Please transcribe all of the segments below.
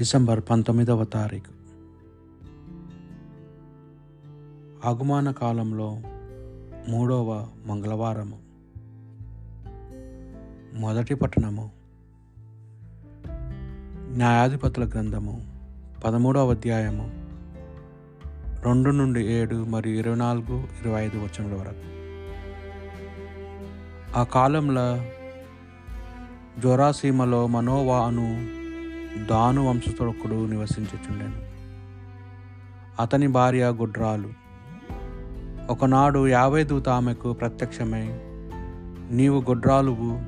December పంతొమ్మిదవ తారీఖు. ఆగమాన కాలంలో మూడవ మంగళవారము. మొదటి పట్టణము. న్యాయాధిపతుల గ్రంథము పదమూడవ అధ్యాయము రెండు నుండి ఏడు మరియు ఇరవై నాలుగు ఇరవై ఐదు వచనముల వరకు. ఆ కాలంలో జోరాసీమలో మనోవా అను దాను వంశస్థుడొక్కడు నివసించుచుండెను. అతని భార్య గుడ్రాలు. ఒకనాడు యాభై దూత ఆమెకు ప్రత్యక్షమై నీవు గుడ్రాలువు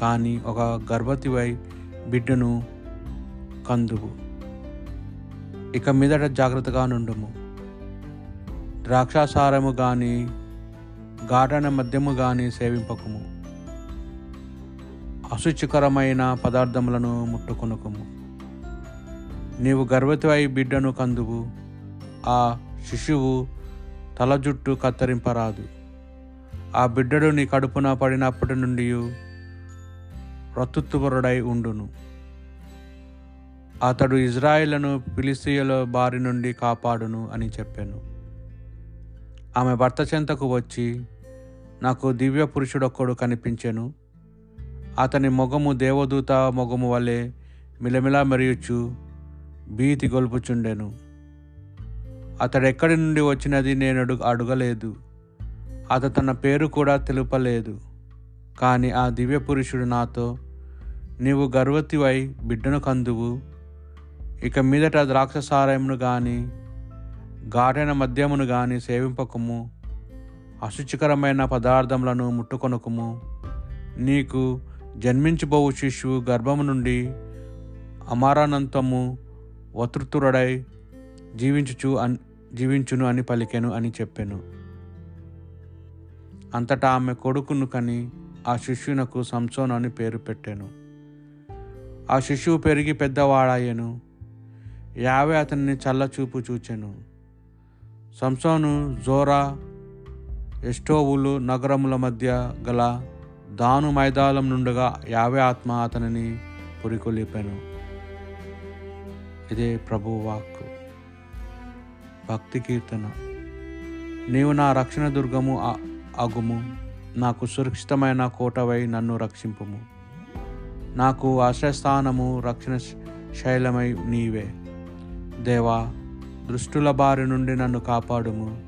కానీ ఒక గర్భవతివై బిడ్డను కందువు. ఇక మీదట జాగ్రత్తగా నుండుము. ద్రాక్షాసారము కానీ గాఢన మద్యము కానీ సేవింపకము. అశుచికరమైన పదార్థములను ముట్టుకొనుకుము. నీవు గర్భవతివై బిడ్డను కందువు. ఆ శిశువు తల జుట్టు కత్తిరింపరాదు. ఆ బిడ్డడు నీ కడుపున పడినప్పటి నుండి రతుత్తువరుడై ఉండును. అతడు ఇజ్రాయిలను ఫిలిస్తీయుల బారి నుండి కాపాడును అని చెప్పాను. ఆమె భర్త చెంతకు వచ్చి నాకు దివ్య పురుషుడొక్కడు కనిపించాను. అతని ముఖము దేవదూత ముఖము వలె మిలమిలా మెరియుచు భీతి గొల్పుచుండెను. అతడెక్కడి నుండి వచ్చినది నేను అడుగు అడగలేదు. అత తన పేరు కూడా తెలుపలేదు. కానీ ఆ దివ్య పురుషుడు నాతో నీవు గర్వతివై బిడ్డను కందువు. ఇక మీదట ద్రాక్షసారాయమును కానీ ఘాటైన మద్యమును కానీ సేవింపకము. అశుచికరమైన పదార్థములను ముట్టుకొనకము. నీకు జన్మించబోవు శిశువు గర్భము నుండి అమారానంతము వతృతురడై జీవించుచు అన్ జీవించును అని పలికెను అని చెప్పాను. అంతటా ఆమె కొడుకును కని ఆ శిష్యునకు సంసోన్ అని పేరు పెట్టాను. ఆ శిశువు పెరిగి పెద్దవాడాయను యావే అతన్ని చల్లచూపు చూచెను. సంసోను జోరా ఎస్టోవులు నగరముల మధ్య గల దాను మైదానం నుండగా యావే ఆత్మ అతనిని పురికొలిపాను ఇదే ప్రభు వాక్ భక్తి కీర్తన. నీవు నా రక్షణ దుర్గము అగుము. నాకు సురక్షితమైన కోటవై నన్ను రక్షింపుము. నాకు ఆశ్రయస్థానము రక్షణ శైలమై నీవే. దేవా దృష్టుల బారి నుండి నన్ను కాపాడుము.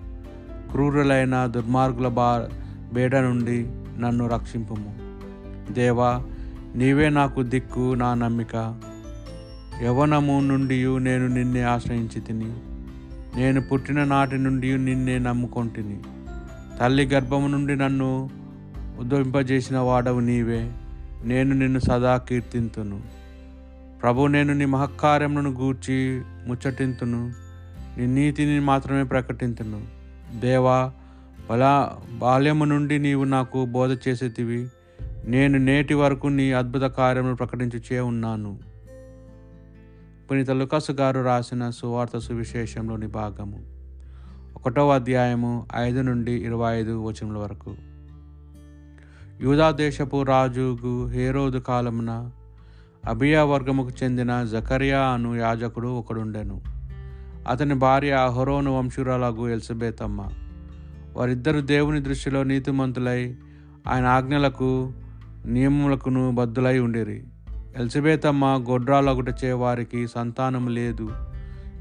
క్రూరులైన దుర్మార్గుల బా బేడ నుండి నన్ను రక్షింపుము. దేవా నీవే నాకు దిక్కు నా నమ్మిక. యవనము నుండి నేను నిన్నే ఆశ్రయించి తిని నేను పుట్టిన నాటి నుండి నిన్నే నమ్ముకొంటిని. తల్లి గర్భము నుండి నన్ను ఉద్భవింపజేసిన వాడవు నీవే. నేను నిన్ను సదా కీర్తింతును. ప్రభు నేను నీ మహకార్యములను గూర్చి ముచ్చటింతును. నీ నీతిని మాత్రమే ప్రకటింతును. దేవా బలా బాల్యము నుండి నీవు నాకు బోధ చేసేటివి. నేను నేటి వరకు నీ అద్భుత కార్యములు ప్రకటించుచే ఉన్నాను. పునీత లుకసు గారు రాసిన సువార్త సువిశేషంలోని భాగము. ఒకటవ అధ్యాయము ఐదు నుండి ఇరవై ఐదు వచనముల వరకు. యూదా దేశపు హేరోదు కాలమున అబియా వర్గముకు చెందిన జకరియా అను యాజకుడు ఒకడుండెను. అతని భార్య అహరోను వంశురాలగు ఎల్సబేతమ్మ వారిద్దరు దేవుని దృష్టిలో నీతిమంతులై ఆయన ఆజ్ఞలకు నియమములకును బద్దులై ఉండేరి. ఎల్సబేతమ్మ గొడ్రాలగుటచే వారికి సంతానము లేదు.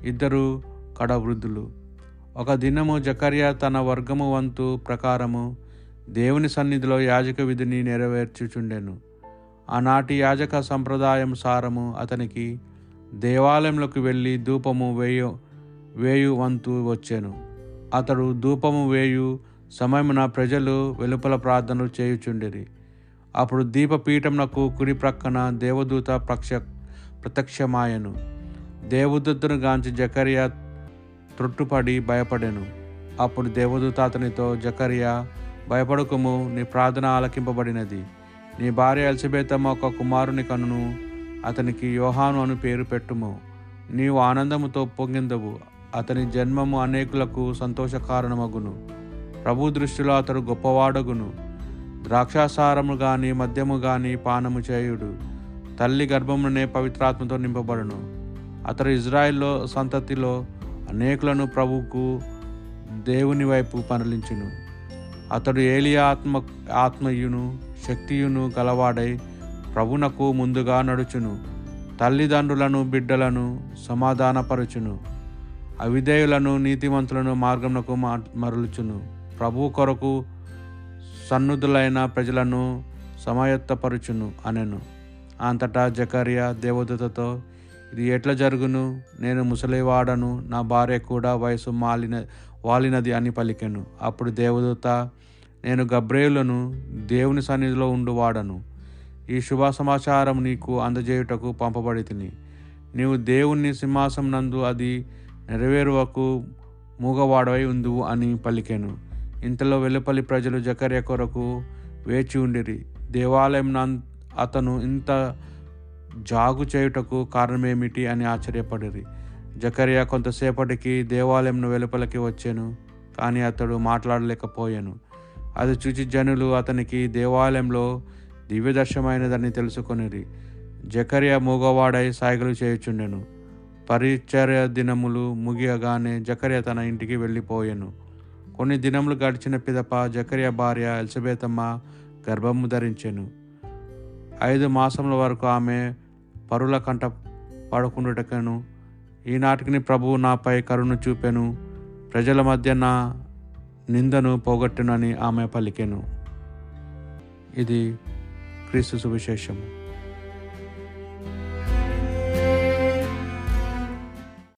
ఇద్దరు కడవృద్ధులు. ఒక దినము జకర్య తన వర్గము వంతు ప్రకారము దేవుని సన్నిధిలో యాజక విధిని నెరవేర్చుచుండెను. ఆనాటి యాజక సంప్రదాయం సారము అతనికి దేవాలయంలోకి వెళ్ళి ధూపము వేయు వేయు వంతు వచ్చాను. అతడు ధూపము వేయు సమయమున ప్రజలు వెలుపల ప్రార్థనలు చేయుచుండిరి. అప్పుడు దీపపీఠమునకు కుడి ప్రక్కన దేవదూత ప్రక్ష ప్రత్యక్షమాయను. దేవదూతను గాంచి జకరియా త్రొట్టుపడి భయపడెను. అప్పుడు దేవదూత అతనితో జకరియా భయపడకము నీ ప్రార్థన ఆలకింపబడినది. నీ భార్య ఎల్సబేతమ్మ ఒక కుమారుని కనును అతనికి యోహాను అని పేరు పెట్టుము. నీవు ఆనందముతో పొంగిందవు. అతని జన్మము అనేకులకు సంతోష కారణమగును ప్రభు దృష్టిలో అతడు గొప్పవాడగును. ద్రాక్షాసారము గాని మద్యము గాని పానము చేయుడు. తల్లి గర్భమునే పవిత్రాత్మతో నింపబడును. అతడు ఇజ్రాయిల్లో సంతతిలో అనేకులను ప్రభువుకు దేవుని వైపు పనిలించును. అతడు ఏలియా ఆత్మ ఆత్మయును శక్తియును గలవాడై ప్రభునకు ముందుగా నడుచును. తల్లిదండ్రులను బిడ్డలను సమాధానపరచును. అవిధేయులను నీతివంతులను మార్గమునకు మరలుచును. ప్రభు కొరకు సన్నుధులైన ప్రజలను సమాయత్తపరుచును అనెను. అంతటా జకర్య దేవదూతతో ఇది ఎట్లా జరుగును? నేను ముసలివాడను నా భార్య కూడా వయసు మాలిన వాలినది అని పలికెను. అప్పుడు దేవదూత నేను గబ్రేయులను దేవుని సన్నిధిలో ఉండువాడను. ఈ శుభ సమాచారం నీకు అందజేయుటకు పంపబడి తిని నీవు దేవుని సింహాసం నందు అది నెరవేరువకు మూగవాడవై ఉందువు అని పలికాను. ఇంతలో వెలుపలి ప్రజలు జకర్య కొరకు వేచి ఉండిరి. దేవాలయం అతను ఇంత జాగు చేయుటకు కారణమేమిటి అని ఆశ్చర్యపడిరి. జకరియా కొంతసేపటికి దేవాలయంను వెలుపలికి వచ్చాను కానీ అతడు మాట్లాడలేకపోయాను. అది చూచి జనులు అతనికి దేవాలయంలో దివ్యదర్శమైనదని తెలుసుకొనిరి. జకర్య మూగవాడై సాయిగలు చేయుచుండెను. పరిచర్య దినములు ముగియగానే జకర్య తన ఇంటికి వెళ్ళిపోయాను. కొన్ని దినములు గడిచిన పిదప జకర్య భార్య ఎలిజబెతమ్మ గర్భము ధరించెను. ఐదు మాసముల వరకు ఆమె పరుల కంట పడకుండుటకను. ఈనాటికి ప్రభువు నాపై కరుణ చూపెను. ప్రజల మధ్య నా నిందను పోగొట్టునని ఆమె పలికెను. ఇది క్రీస్తు సువిశేషము.